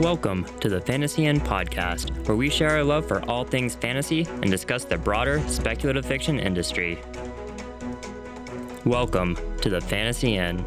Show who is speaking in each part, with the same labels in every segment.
Speaker 1: Welcome to the Fantasy Inn podcast, where we share our love for all things fantasy and discuss the broader speculative fiction industry. Welcome to the Fantasy Inn.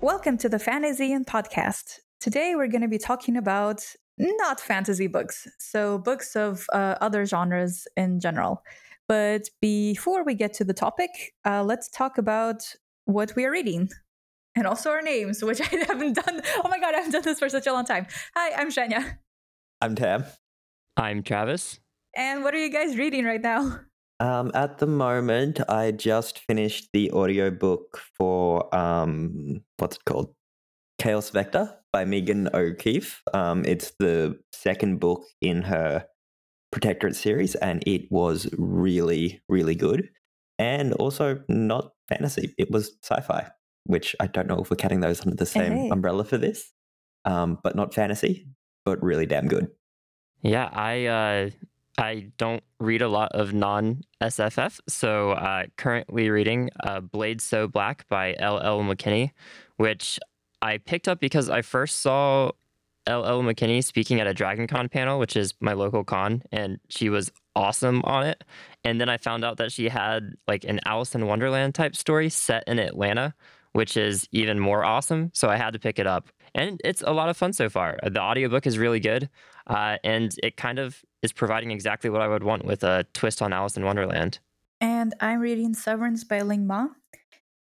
Speaker 2: Welcome to the Fantasy Inn podcast. Today we're going to be talking about not fantasy books, so books of uh, other genres in general. But before we get to the topic, uh, let's talk about what we are reading and also our names, which I haven't done. Oh my God, I haven't done this for such a long time. Hi, I'm Shania.
Speaker 3: I'm Tam.
Speaker 1: I'm Travis.
Speaker 2: And what are you guys reading right now?
Speaker 3: Um, at the moment, I just finished the audiobook for um, what's it called? Chaos Vector by Megan O'Keefe. Um, it's the second book in her Protectorate series, and it was really, really good. And also not fantasy, it was sci fi, which I don't know if we're counting those under the same
Speaker 2: Hey.
Speaker 3: umbrella for this, um, but not fantasy, but really damn good.
Speaker 1: Yeah, I uh, I don't read a lot of non SFF, so uh, currently reading uh, Blade So Black by L.L. McKinney, which I picked up because I first saw L.L. McKinney speaking at a Dragon Con panel, which is my local con, and she was awesome on it. And then I found out that she had like an Alice in Wonderland type story set in Atlanta, which is even more awesome. So I had to pick it up. And it's a lot of fun so far. The audiobook is really good. Uh, and it kind of is providing exactly what I would want with a twist on Alice in Wonderland.
Speaker 2: And I'm reading Severance by Ling Ma.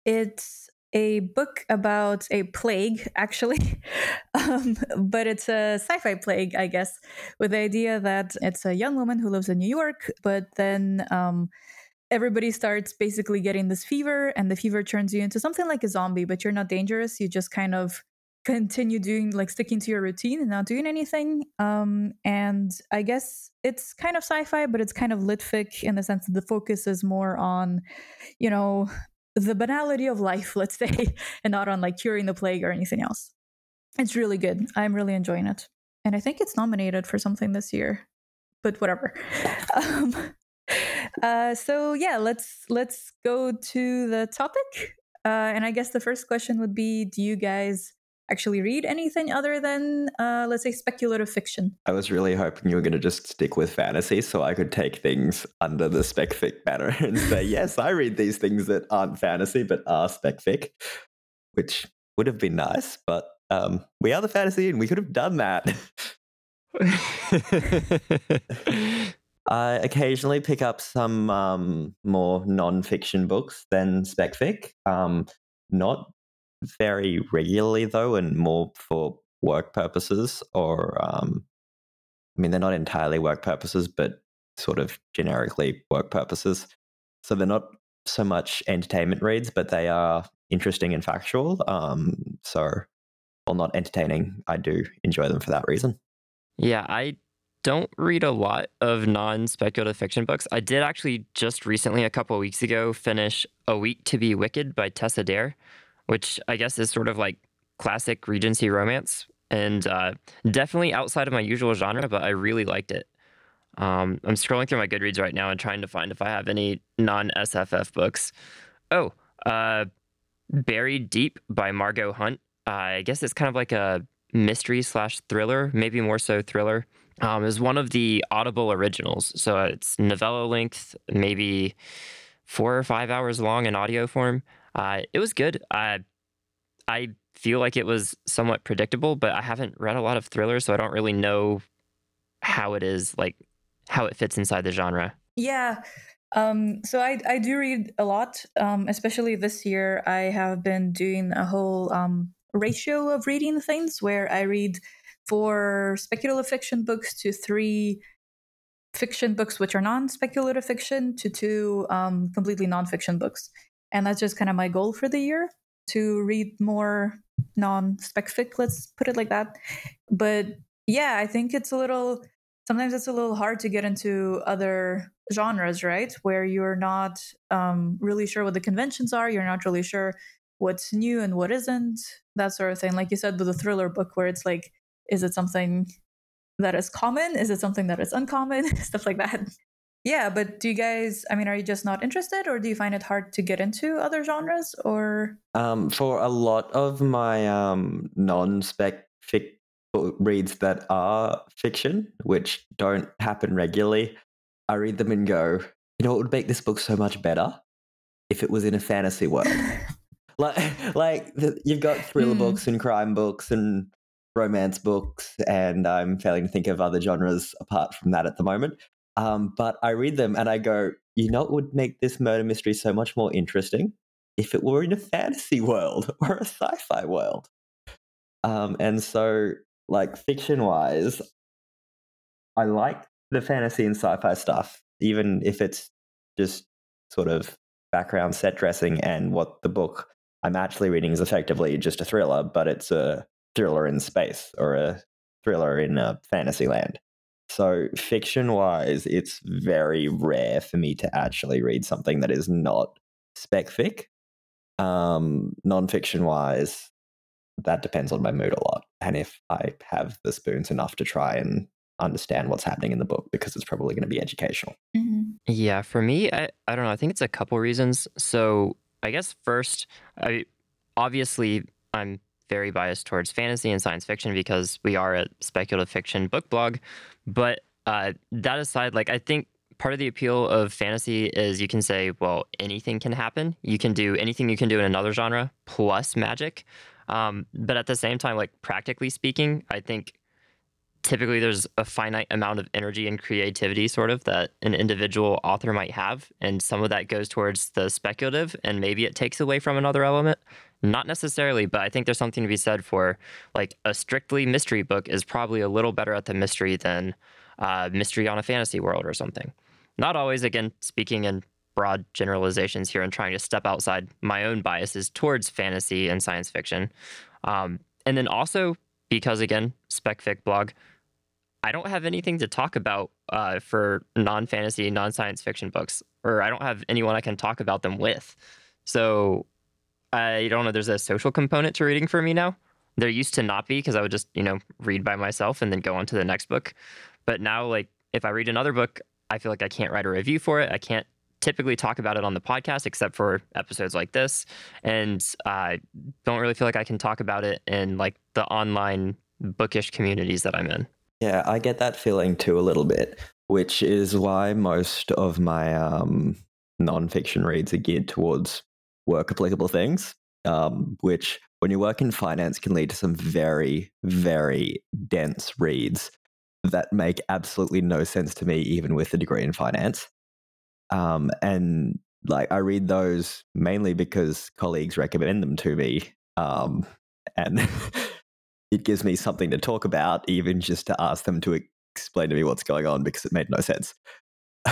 Speaker 2: It's a book about a plague, actually, um, but it's a sci fi plague, I guess, with the idea that it's a young woman who lives in New York, but then um, everybody starts basically getting this fever, and the fever turns you into something like a zombie, but you're not dangerous. You just kind of continue doing like sticking to your routine and not doing anything um and i guess it's kind of sci-fi but it's kind of lit fic in the sense that the focus is more on you know the banality of life let's say and not on like curing the plague or anything else. It's really good. I'm really enjoying it. And i think it's nominated for something this year but whatever. Um uh so yeah let's let's go to the topic. Uh and i guess the first question would be do you guys actually read anything other than uh let's say speculative fiction
Speaker 3: I was really hoping you were going to just stick with fantasy so I could take things under the spec fic banner and say, yes, I read these things that aren't fantasy but are spec fic, which would have been nice, but um, we are the fantasy and we could have done that. I occasionally pick up some um, more non-fiction books than spec fic. Um, not very regularly though, and more for work purposes. Or um, I mean, they're not entirely work purposes, but sort of generically work purposes. So they're not so much entertainment reads, but they are interesting and factual. Um, so, while not entertaining, I do enjoy them for that reason.
Speaker 1: Yeah, I don't read a lot of non speculative fiction books. I did actually just recently, a couple weeks ago, finish A Week to Be Wicked by Tessa Dare, which I guess is sort of like classic Regency romance and uh, definitely outside of my usual genre, but I really liked it. Um, I'm scrolling through my Goodreads right now and trying to find if I have any non SFF books. Oh, uh, Buried Deep by Margot Hunt. Uh, I guess it's kind of like a mystery slash thriller, maybe more so thriller. Um, is one of the Audible originals, so it's novella length, maybe four or five hours long in audio form. Uh, it was good. I I feel like it was somewhat predictable, but I haven't read a lot of thrillers, so I don't really know how it is like how it fits inside the genre.
Speaker 2: Yeah. Um, so I, I do read a lot, um, especially this year. I have been doing a whole um, ratio of reading things where I read four speculative fiction books to three fiction books, which are non speculative fiction, to two um, completely non-fiction books. And that's just kind of my goal for the year to read more non spec fic, let's put it like that. But yeah, I think it's a little sometimes it's a little hard to get into other genres, right? Where you're not um, really sure what the conventions are, you're not really sure what's new and what isn't, that sort of thing. Like you said with a thriller book, where it's like, is it something that is common? Is it something that is uncommon? Stuff like that. Yeah, but do you guys, I mean, are you just not interested or do you find it hard to get into other genres or?
Speaker 3: Um, for a lot of my um, non spec fic reads that are fiction, which don't happen regularly, I read them and go, you know, it would make this book so much better if it was in a fantasy world. like, like the, you've got thriller mm. books and crime books and romance books, and I'm failing to think of other genres apart from that at the moment. Um, but I read them and I go, you know, it would make this murder mystery so much more interesting if it were in a fantasy world or a sci-fi world. Um, and so, like fiction wise, I like the fantasy and sci-fi stuff, even if it's just sort of background set dressing and what the book I'm actually reading is effectively just a thriller, but it's a thriller in space or a thriller in a fantasy land. So, fiction wise, it's very rare for me to actually read something that is not spec fic. Um, non-fiction wise, that depends on my mood a lot. And if I have the spoons enough to try and understand what's happening in the book, because it's probably going to be educational.
Speaker 1: Mm-hmm. Yeah, for me, I, I don't know. I think it's a couple reasons. So, I guess first, I obviously I'm very biased towards fantasy and science fiction because we are a speculative fiction book blog. But uh, that aside, like I think part of the appeal of fantasy is you can say, well, anything can happen. You can do anything you can do in another genre plus magic. Um, but at the same time, like practically speaking, I think typically there's a finite amount of energy and creativity sort of that an individual author might have and some of that goes towards the speculative and maybe it takes away from another element. Not necessarily but i think there's something to be said for like a strictly mystery book is probably a little better at the mystery than uh, mystery on a fantasy world or something. Not always again speaking in broad generalizations here and trying to step outside my own biases towards fantasy and science fiction. Um, and then also because again spec fic blog I don't have anything to talk about uh, for non fantasy, non science fiction books, or I don't have anyone I can talk about them with. So I don't know. There's a social component to reading for me now. There used to not be because I would just, you know, read by myself and then go on to the next book. But now, like, if I read another book, I feel like I can't write a review for it. I can't typically talk about it on the podcast except for episodes like this. And I don't really feel like I can talk about it in like the online bookish communities that I'm in.
Speaker 3: Yeah, I get that feeling too a little bit, which is why most of my um, nonfiction reads are geared towards work applicable things, um, which when you work in finance can lead to some very, very dense reads that make absolutely no sense to me, even with a degree in finance. Um, and like I read those mainly because colleagues recommend them to me. Um, and it gives me something to talk about, even just to ask them to explain to me what's going on because it made no sense.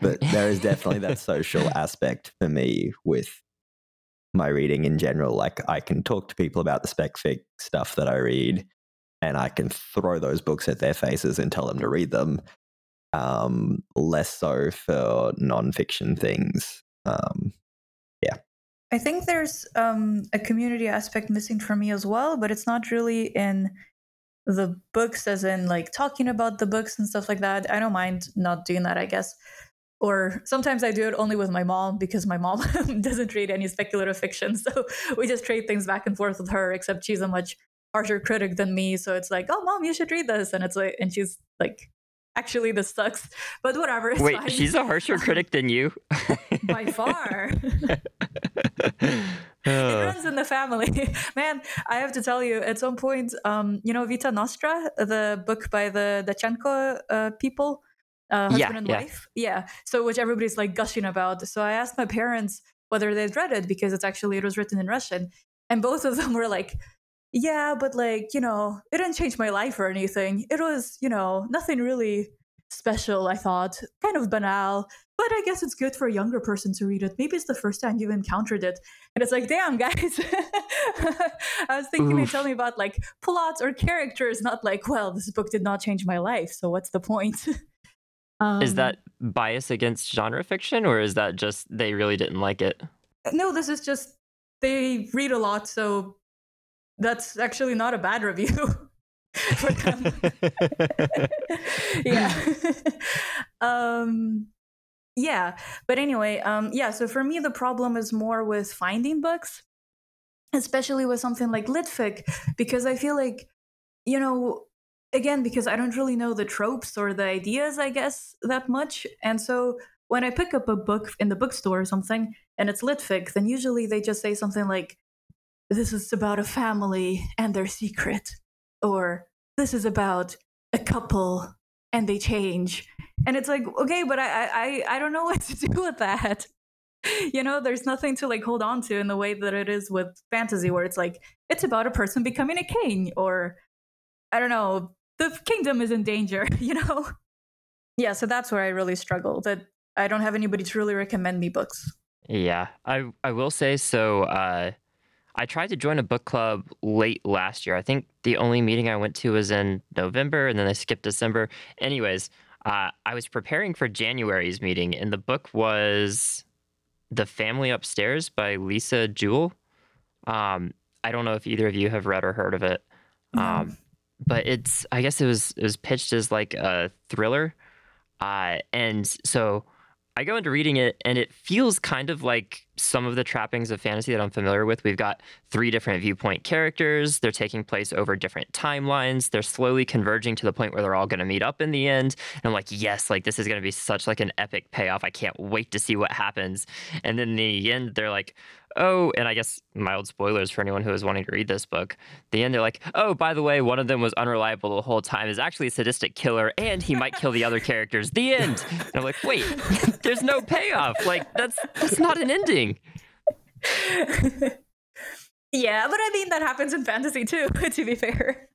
Speaker 3: but there is definitely that social aspect for me with my reading in general. Like I can talk to people about the spec fic stuff that I read, and I can throw those books at their faces and tell them to read them. Um, less so for nonfiction things. Um.
Speaker 2: I think there's um, a community aspect missing for me as well, but it's not really in the books, as in like talking about the books and stuff like that. I don't mind not doing that, I guess. Or sometimes I do it only with my mom because my mom doesn't read any speculative fiction. So we just trade things back and forth with her, except she's a much harsher critic than me. So it's like, oh, mom, you should read this. And it's like, and she's like actually this sucks but whatever
Speaker 1: wait
Speaker 2: fine.
Speaker 1: she's a harsher critic than you?
Speaker 2: By far. It runs in the family. Man i have to tell you at some point um, you know vita nostra the book by the Dyachenko uh, people uh, husband yeah, and yeah. wife? Yeah so which everybody's like gushing about. So i asked my parents whether they'd read it because it's actually it was written in russian and both of them were like yeah, but like, you know, it didn't change my life or anything. It was, you know, nothing really special, I thought. Kind of banal, but I guess it's good for a younger person to read it. Maybe it's the first time you've encountered it. And it's like, damn, guys. I was thinking they tell me about like plots or characters, not like, well, this book did not change my life. So what's the point?
Speaker 1: um, is that bias against genre fiction or is that just they really didn't like it?
Speaker 2: No, this is just they read a lot. So that's actually not a bad review. for them. yeah. um yeah, but anyway, um yeah, so for me the problem is more with finding books, especially with something like litfic because I feel like you know again because I don't really know the tropes or the ideas I guess that much and so when I pick up a book in the bookstore or something and it's litfic then usually they just say something like this is about a family and their secret or this is about a couple and they change. And it's like okay but i i i don't know what to do with that. You know there's nothing to like hold on to in the way that it is with fantasy where it's like it's about a person becoming a king or i don't know the kingdom is in danger you know? Yeah so that's where i really struggle that i don't have anybody to really recommend me books.
Speaker 1: Yeah i i will say so uh I tried to join a book club late last year. I think the only meeting I went to was in November and then I skipped December. Anyways, uh, I was preparing for January's meeting and the book was The Family Upstairs by Lisa Jewell. Um, I don't know if either of you have read or heard of it. Um, but it's, I guess it was, it was pitched as like a thriller. Uh, and so I go into reading it and it feels kind of like some of the trappings of fantasy that I'm familiar with. We've got three different viewpoint characters. They're taking place over different timelines. They're slowly converging to the point where they're all going to meet up in the end. And I'm like, yes, like this is going to be such like an epic payoff. I can't wait to see what happens. And then in the end, they're like, oh, and I guess mild spoilers for anyone who is wanting to read this book. The end, they're like, oh, by the way, one of them was unreliable the whole time, is actually a sadistic killer, and he might kill the other characters. The end. And I'm like, wait, there's no payoff. Like that's that's not an ending.
Speaker 2: yeah, but I mean that happens in fantasy too. To be fair.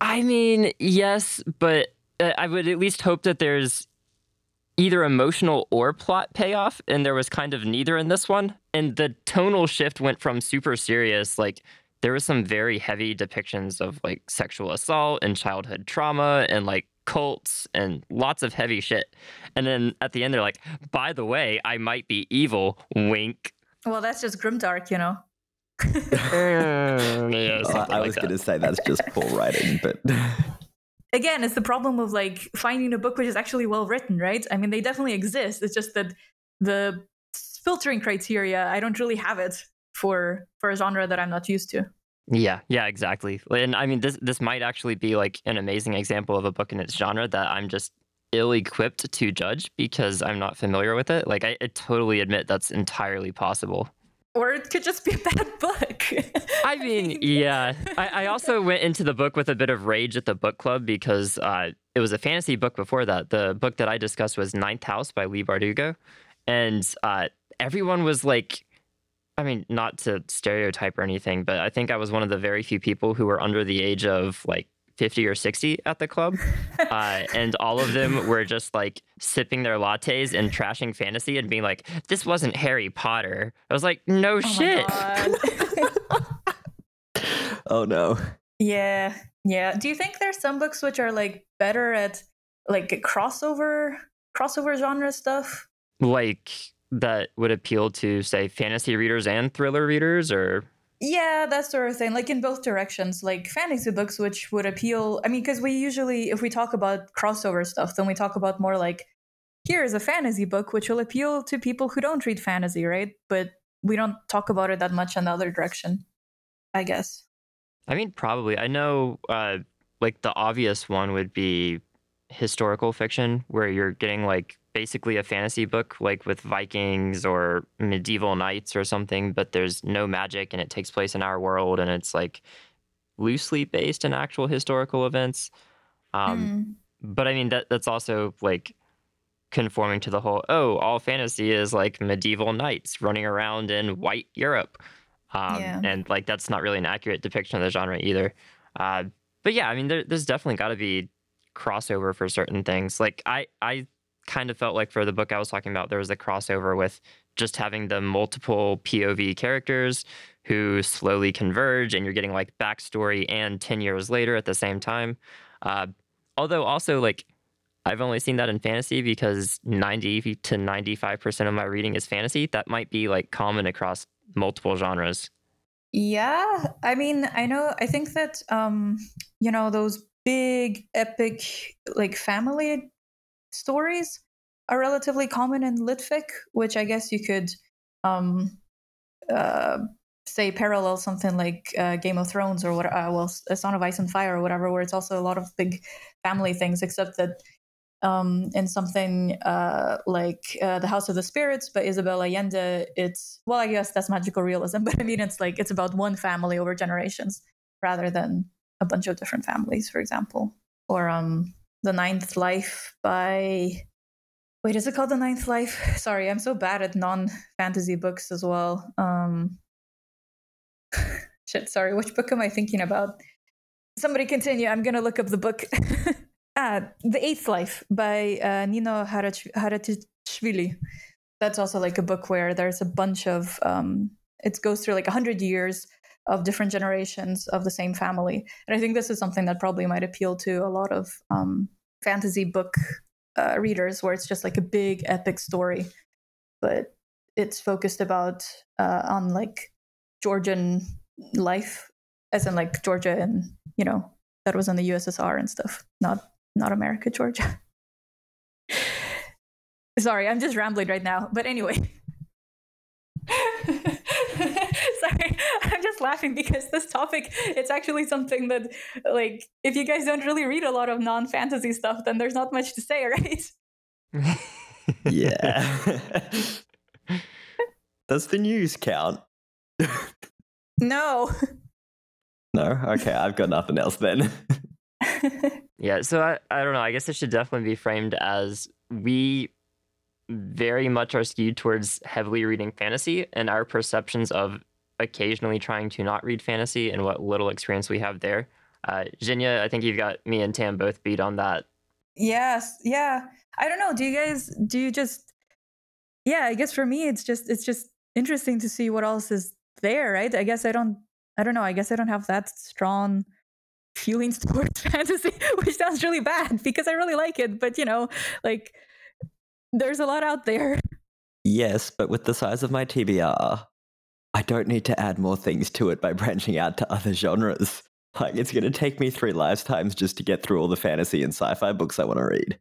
Speaker 1: I mean, yes, but uh, I would at least hope that there's either emotional or plot payoff, and there was kind of neither in this one. And the tonal shift went from super serious, like there was some very heavy depictions of like sexual assault and childhood trauma and like cults and lots of heavy shit. And then at the end, they're like, by the way, I might be evil. Wink.
Speaker 2: Well, that's just grimdark, you know.
Speaker 1: yeah, oh,
Speaker 3: I, I
Speaker 1: like
Speaker 3: was
Speaker 1: that.
Speaker 3: going to say that's just poor writing, but
Speaker 2: again, it's the problem of like finding a book which is actually well written, right? I mean, they definitely exist. It's just that the filtering criteria, I don't really have it for for a genre that I'm not used to.
Speaker 1: Yeah, yeah, exactly. And I mean, this this might actually be like an amazing example of a book in its genre that I'm just ill-equipped to judge because I'm not familiar with it. Like, I, I totally admit that's entirely possible.
Speaker 2: Or it could just be a bad book.
Speaker 1: I mean, yeah. I, I also went into the book with a bit of rage at the book club because uh, it was a fantasy book before that. The book that I discussed was Ninth House by Leigh Bardugo. And uh, everyone was like, I mean, not to stereotype or anything, but I think I was one of the very few people who were under the age of like 50 or 60 at the club. Uh, and all of them were just like sipping their lattes and trashing fantasy and being like, this wasn't Harry Potter. I was like, no
Speaker 2: Oh
Speaker 1: shit.
Speaker 3: Oh no.
Speaker 2: yeah, yeah. Do you think there's some books which are like better at like crossover crossover genre stuff?
Speaker 1: like that would appeal to say fantasy readers and thriller readers or
Speaker 2: Yeah, that sort of thing. Like in both directions, like fantasy books, which would appeal. I mean, because we usually, if we talk about crossover stuff, then we talk about more like here's a fantasy book which will appeal to people who don't read fantasy, right? But we don't talk about it that much in the other direction, I guess.
Speaker 1: i mean probably i know uh like the obvious one would be historical fiction where you're getting like basically a fantasy book like with vikings or medieval knights or something but there's no magic and it takes place in our world and it's like loosely based in actual historical events um
Speaker 2: Mm.
Speaker 1: but I mean that that's also like conforming to the whole oh all fantasy is like medieval knights running around in white Europe, um,
Speaker 2: Yeah.
Speaker 1: and like that's not really an accurate depiction of the genre either. Uh, but yeah, I mean there, there's definitely got to be crossover for certain things. Like I I kind of felt like for the book I was talking about there was a crossover with just having the multiple POV characters who slowly converge and you're getting like backstory and 10 years later at the same time. Uh, although also like I've only seen that in fantasy because 90 to 95% of my reading is fantasy. That might be like common across multiple genres.
Speaker 2: Yeah, I mean, I know. I think that um, you know, those big epic like family stories are relatively common in litfic, which I guess you could um, uh, say parallel something like uh, Game of Thrones or what, uh, well, A Song of Ice and Fire or whatever, where it's also a lot of big family things, except that um, in something uh, like uh, The House of the Spirits by Isabel Allende, it's, well, I guess that's magical realism, but I mean, it's like, it's about one family over generations rather than a bunch of different families, for example. Or um, The Ninth Life by, wait, is it called The Ninth Life? Sorry, I'm so bad at non fantasy books as well. Um, shit, sorry, which book am I thinking about? Somebody continue. I'm going to look up the book. ah, The Eighth Life by uh, Nino Haratischwili. That's also like a book where there's a bunch of, um, it goes through like 100 years of different generations of the same family. And I think this is something that probably might appeal to a lot of um, fantasy book uh, readers, where it's just like a big epic story, but it's focused about uh, on like Georgian life, as in like Georgia and you know that was in the USSR and stuff, not not America, Georgia. Sorry, I'm just rambling right now. But anyway. Sorry, I'm just laughing because this topic it's actually something that like if you guys don't really read a lot of non-fantasy stuff then there's not much to say, right?
Speaker 3: yeah. Does the news count?
Speaker 2: no.
Speaker 3: No? Okay, I've got nothing else then.
Speaker 1: yeah, so I, I don't know. I guess it should definitely be framed as we very much are skewed towards heavily reading fantasy and our perceptions of occasionally trying to not read fantasy and what little experience we have there. Uh, Jinya, I think you've got me and Tam both beat on that.
Speaker 2: Yes, yeah. I don't know. Do you guys do you just yeah, I guess for me it's just it's just interesting to see what else is there, right? I guess I don't I don't know, I guess I don't have that strong feelings towards fantasy, which sounds really bad because I really like it, but you know, like there's a lot out there.
Speaker 3: Yes, but with the size of my TBR, I don't need to add more things to it by branching out to other genres. Like, it's going to take me three lifetimes just to get through all the fantasy and sci fi books I want to read.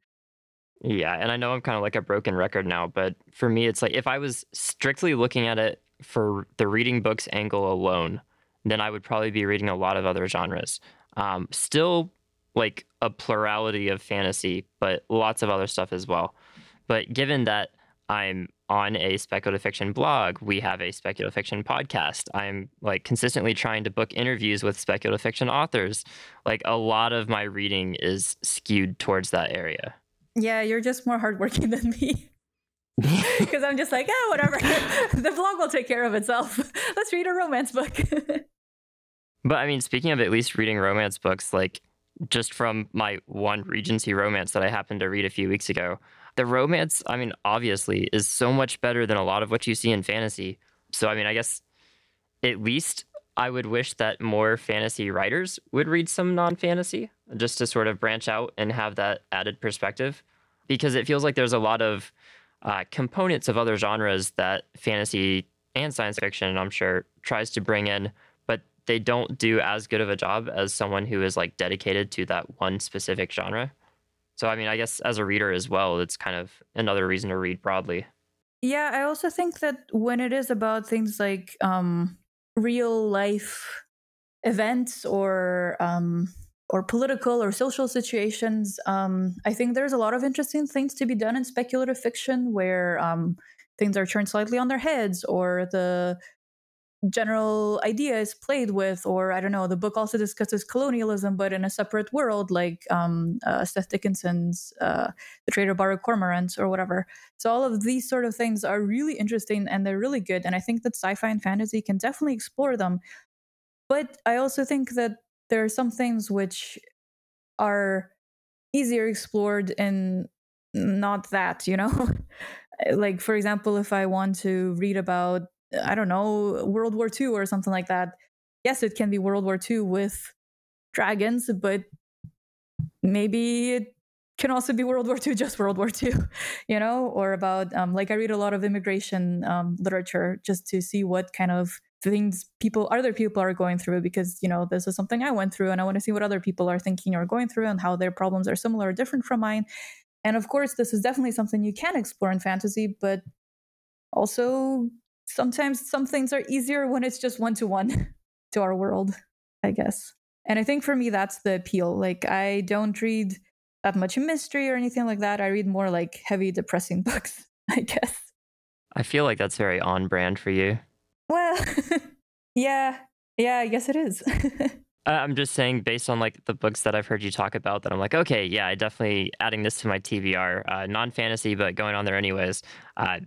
Speaker 1: Yeah, and I know I'm kind of like a broken record now, but for me, it's like if I was strictly looking at it for the reading books angle alone, then I would probably be reading a lot of other genres. Um, still, like a plurality of fantasy, but lots of other stuff as well. But given that I'm on a speculative fiction blog, we have a speculative fiction podcast. I'm like consistently trying to book interviews with speculative fiction authors. Like a lot of my reading is skewed towards that area.
Speaker 2: Yeah, you're just more hardworking than me. Because I'm just like, oh, whatever. the blog will take care of itself. Let's read a romance book.
Speaker 1: but I mean, speaking of at least reading romance books, like just from my one Regency romance that I happened to read a few weeks ago, the romance, I mean, obviously, is so much better than a lot of what you see in fantasy. So, I mean, I guess at least I would wish that more fantasy writers would read some non fantasy just to sort of branch out and have that added perspective. Because it feels like there's a lot of uh, components of other genres that fantasy and science fiction, I'm sure, tries to bring in, but they don't do as good of a job as someone who is like dedicated to that one specific genre. So, I mean, I guess as a reader as well, it's kind of another reason to read broadly.
Speaker 2: Yeah, I also think that when it is about things like um, real life events or um, or political or social situations, um, I think there's a lot of interesting things to be done in speculative fiction where um, things are turned slightly on their heads or the general idea is played with or i don't know the book also discusses colonialism but in a separate world like um, uh, seth dickinson's uh, the traitor baru cormorant or whatever. So all of these sort of things are really interesting and they're really good and i think that sci-fi and fantasy can definitely explore them. But i also think that there are some things which are easier explored in not that you know? Like for example if i want to read about I don't know, World War II or something like that. Yes, it can be World War II with dragons, but maybe it can also be World War II, just World War II, you know, or about um, like I read a lot of immigration um, literature just to see what kind of things people other people are going through because you know this is something i went through and i want to see what other people are thinking or going through and how their problems are similar or different from mine and of course this is definitely something you can explore in fantasy but also sometimes some things are easier when it's just one to one to our world i guess and i think for me that's the appeal like i don't read that much mystery or anything like that i read more like heavy depressing books i guess
Speaker 1: I feel like that's very on brand for you.
Speaker 2: well yeah yeah i guess it is
Speaker 1: I'm just saying, based on like the books that I've heard you talk about, that I'm like, okay, yeah, I definitely adding this to my TBR. Uh, non fantasy, but going on there anyways. Uh,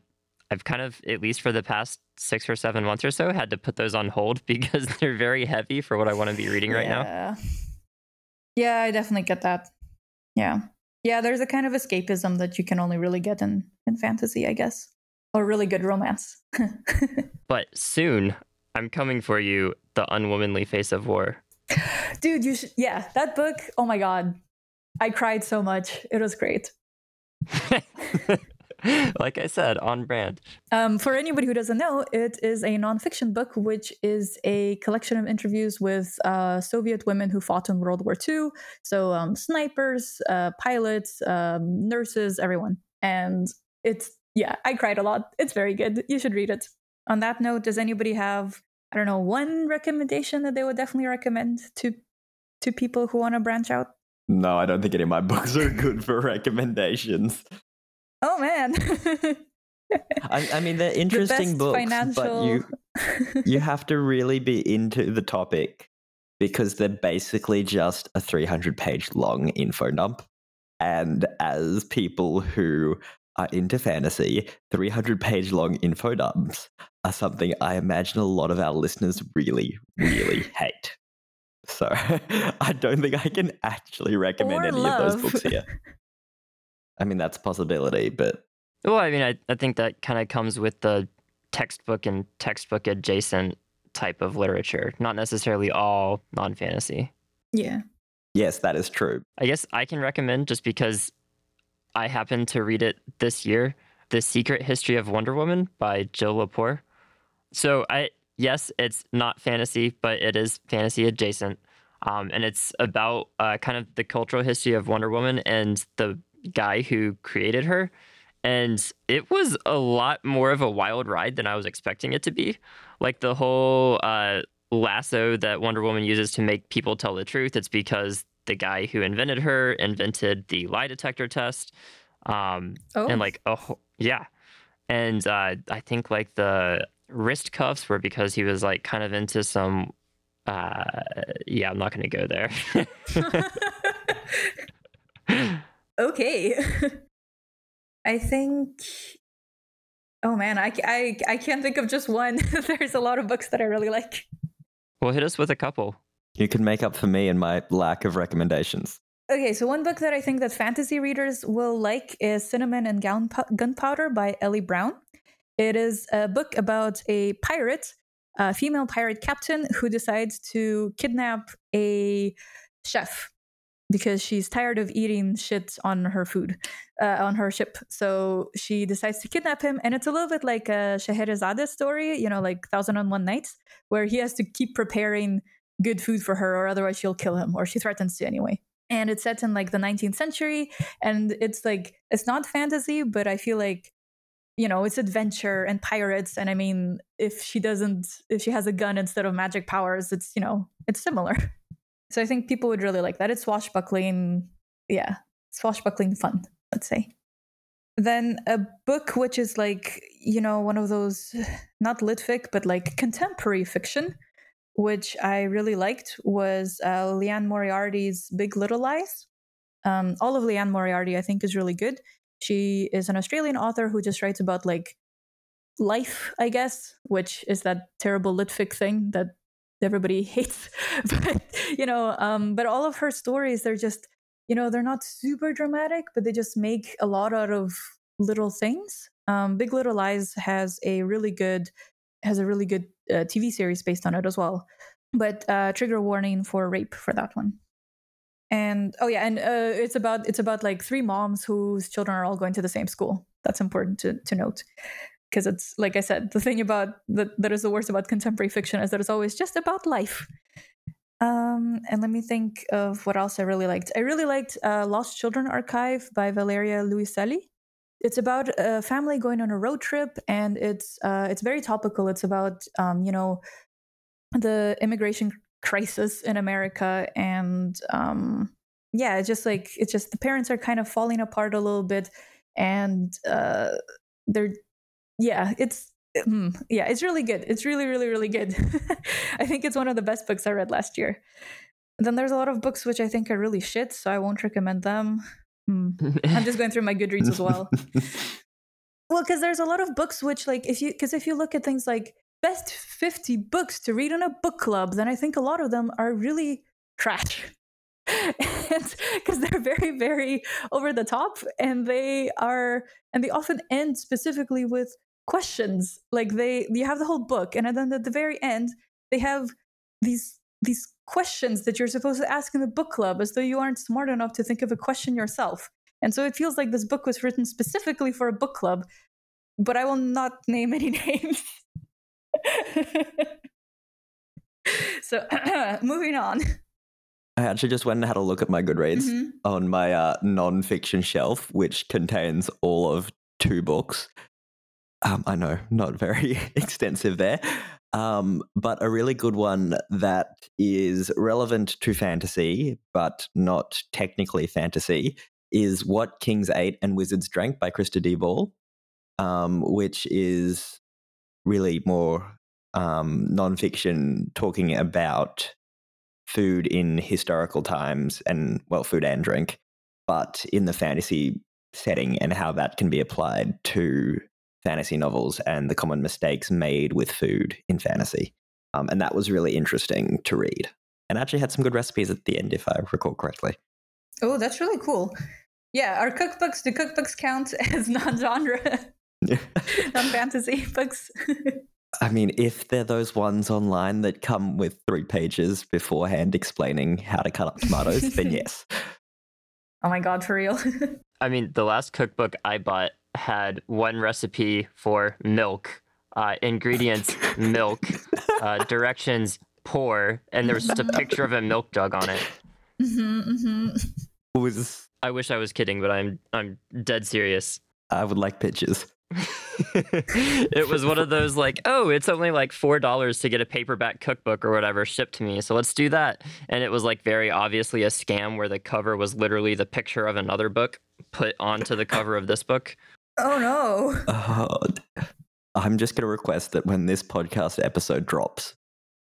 Speaker 1: I've kind of, at least for the past six or seven months or so, had to put those on hold because they're very heavy for what I want to be reading right now.
Speaker 2: yeah. Yeah, I definitely get that. Yeah. Yeah, there's a kind of escapism that you can only really get in, in fantasy, I guess. Or really good romance.
Speaker 1: But soon, I'm coming for you, The Unwomanly Face of War.
Speaker 2: Dude, you should yeah, that book, oh my god. I cried so much. It was great.
Speaker 1: like I said, on brand.
Speaker 2: Um, for anybody who doesn't know, it is a nonfiction book, which is a collection of interviews with uh, Soviet women who fought in World War II. So, um, snipers, uh, pilots, um, nurses, everyone. And it's, yeah, I cried a lot. It's very good. You should read it. On that note, does anybody have, I don't know, one recommendation that they would definitely recommend to to people who want to branch out?
Speaker 3: No, I don't think any of my books are good for recommendations.
Speaker 2: Oh man.
Speaker 3: I, I mean, they're interesting
Speaker 2: best
Speaker 3: books,
Speaker 2: financial
Speaker 3: but you you have to really be into the topic because they're basically just a 300 page long info dump. And as people who are into fantasy, 300 page long info dumps are something I imagine a lot of our listeners really, really hate. So I don't think I can actually recommend
Speaker 2: Or
Speaker 3: any of those books here. I mean, that's a possibility, but
Speaker 1: Well, I mean, I, I think that kind of comes with the textbook and textbook adjacent type of literature, not necessarily all non fantasy.
Speaker 2: yeah.
Speaker 3: yes, that is true.
Speaker 1: I guess I can recommend just because I happened to read it this year The Secret History of Wonder Woman by Jill Lepore. So, I yes, it's not fantasy, but it is fantasy adjacent. Um, and it's about uh, kind of the cultural history of Wonder Woman and the guy who created her. And it was a lot more of a wild ride than I was expecting it to be. Like the whole uh, lasso that Wonder Woman uses to make people tell the truth, it's because the guy who invented her invented the lie detector test. Um,
Speaker 2: Oh.
Speaker 1: and like, oh, yeah. And uh, I think like the wrist cuffs were because he was like kind of into some. Uh, yeah, I'm not going to go there.
Speaker 2: okay. I think. Oh man, I, I, I can't think of just one. There's a lot of books that I really like.
Speaker 1: well, hit us with a couple.
Speaker 3: You can make up for me and my lack of recommendations.
Speaker 2: Okay, so one book that I think that fantasy readers will like is Cinnamon and Gunpowder by Eli Brown. It is a book about a pirate, a female pirate captain who decides to kidnap a chef because she's tired of eating shit on her food, uh, on her ship. So she decides to kidnap him, and it's a little bit like a Scheherazade story, you know, like Thousand and One Nights, where he has to keep preparing good food for her, or otherwise she'll kill him, or she threatens to anyway and it's set in like the 19th century and it's like it's not fantasy but i feel like you know it's adventure and pirates and i mean if she doesn't if she has a gun instead of magic powers it's you know it's similar so i think people would really like that it's swashbuckling yeah swashbuckling fun let's say then a book which is like you know one of those not lit fic but like contemporary fiction which I really liked, was uh, Liane Moriarty's Big Little Lies. Um, all of Liane Moriarty, I think, is really good. She is an Australian author who just writes about like life, I guess, which is that terrible litfic thing that everybody hates. but you know, um, but all of her stories, they're just, you know, they're not super dramatic, but they just make a lot out of little things. Um, Big Little Lies has a really good has a really good uh, TV series based on it as well. But uh, trigger warning for rape for that one. And oh yeah, and uh, it's about it's about like three moms whose children are all going to the same school. That's important to to note because it's like I said, the thing about that that is the worst about contemporary fiction is that it's always just about life. Um, and let me think of what else I really liked. I really liked uh, Lost Children Archive by Valeria Luiselli. It's about a family going on a road trip, and it's uh, it's very topical. It's about um, you know the immigration crisis in America, and um, yeah, it's just like it's just the parents are kind of falling apart a little bit, and uh, they're yeah, it's Mm, yeah, it's really good. It's really, really, really good. I think it's one of the best books I read last year. And then there's a lot of books which I think are really shit, so I won't recommend them. Mm. I'm just going through my Goodreads as well. well, because there's a lot of books which, like, if you because if you look at things like best 50 books to read in a book club, then I think a lot of them are really trash. because they're very very over the top and they are and they often end specifically with questions like they you have the whole book and then at the very end they have these these questions that you're supposed to ask in the book club as though you aren't smart enough to think of a question yourself and so it feels like this book was written specifically for a book club but i will not name any names so moving on
Speaker 3: I actually just went and had a look at my Goodreads
Speaker 2: Mhm.
Speaker 3: on my uh, non-fiction shelf, which contains all of two books. Um, I know, not very extensive there, um, but a really good one that is relevant to fantasy, but not technically fantasy, is What Kings Ate and Wizards Drank by Krista D. Ball, um, which is really more um, non-fiction talking about food in historical times and well food and drink but in the fantasy setting and how that can be applied to fantasy novels and the common mistakes made with food in fantasy. Um, and that was really interesting to read. And actually had some good recipes at the end if i recall correctly.
Speaker 2: Oh that's really cool. Yeah our cookbooks do cookbooks count as non-genre? Non-fantasy books?
Speaker 3: I mean if they're those ones online that come with three pages beforehand explaining how to cut up tomatoes then yes.
Speaker 2: Oh my god for real.
Speaker 1: I mean, the last cookbook I bought had one recipe for milk, uh, ingredients milk, uh, directions pour, and there was just a picture of a milk jug on it.
Speaker 2: hmm hmm
Speaker 3: was
Speaker 1: I wish I was kidding, but I'm I'm dead serious.
Speaker 3: i would like pictures
Speaker 1: it was one of those like, oh, it's only like four dollars to get a paperback cookbook or whatever shipped to me, so let's do that. And it was like very obviously a scam where the cover was literally the picture of another book put onto the cover of this book.
Speaker 2: Oh no
Speaker 3: d- I'm just going to request that when this podcast episode drops,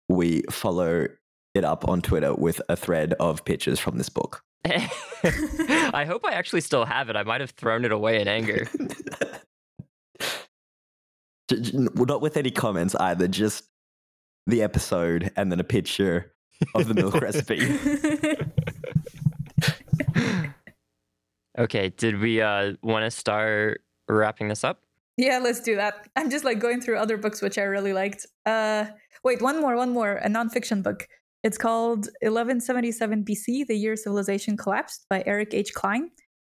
Speaker 3: we follow it up on Twitter with a thread of pictures from this book.
Speaker 1: I hope I actually still have it. I might have thrown it away in anger.
Speaker 3: J- j- n- well, not with any comments either, just the episode and then a picture of the milk recipe.
Speaker 1: Okay, did we uh, want to start wrapping this up?
Speaker 2: yeah let's do that. I'm just like going through other books which i really liked. Uh wait one more one more a nonfiction book. It's called 1177 bc the year civilization collapsed by eric h. Cline.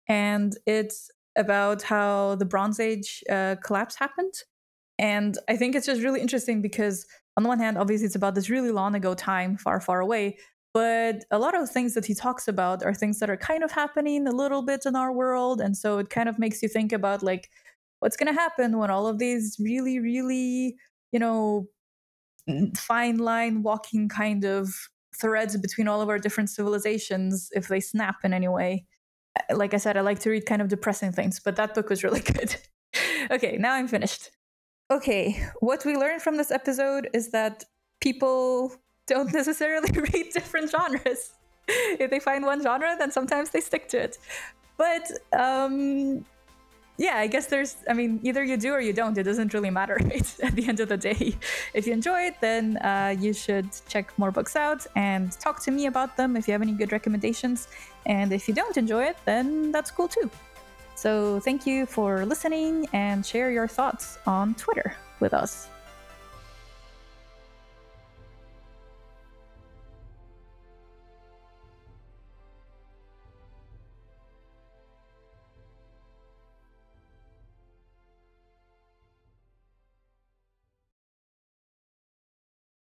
Speaker 2: And it's about how the bronze age uh, collapse happened. And i think it's just really interesting because on the one hand obviously it's about this really long ago time far far away but a lot of things that he talks about are things that are kind of happening a little bit in our world and so it kind of makes you think about like what's going to happen when all of these really really you know fine line walking kind of threads between all of our different civilizations if they snap in any way. Uh, like i said i like to read kind of depressing things but that book was really good. Okay now i'm finished. Okay what we learned from this episode is that people don't necessarily read different genres if they find one genre then sometimes they stick to it but um yeah, I guess there's, I mean, either you do or you don't. It doesn't really matter right? at the end of the day. If you enjoy it, then uh, you should check more books out and talk to me about them if you have any good recommendations. And if you don't enjoy it, then that's cool too. So thank you for listening and share your thoughts on Twitter with us.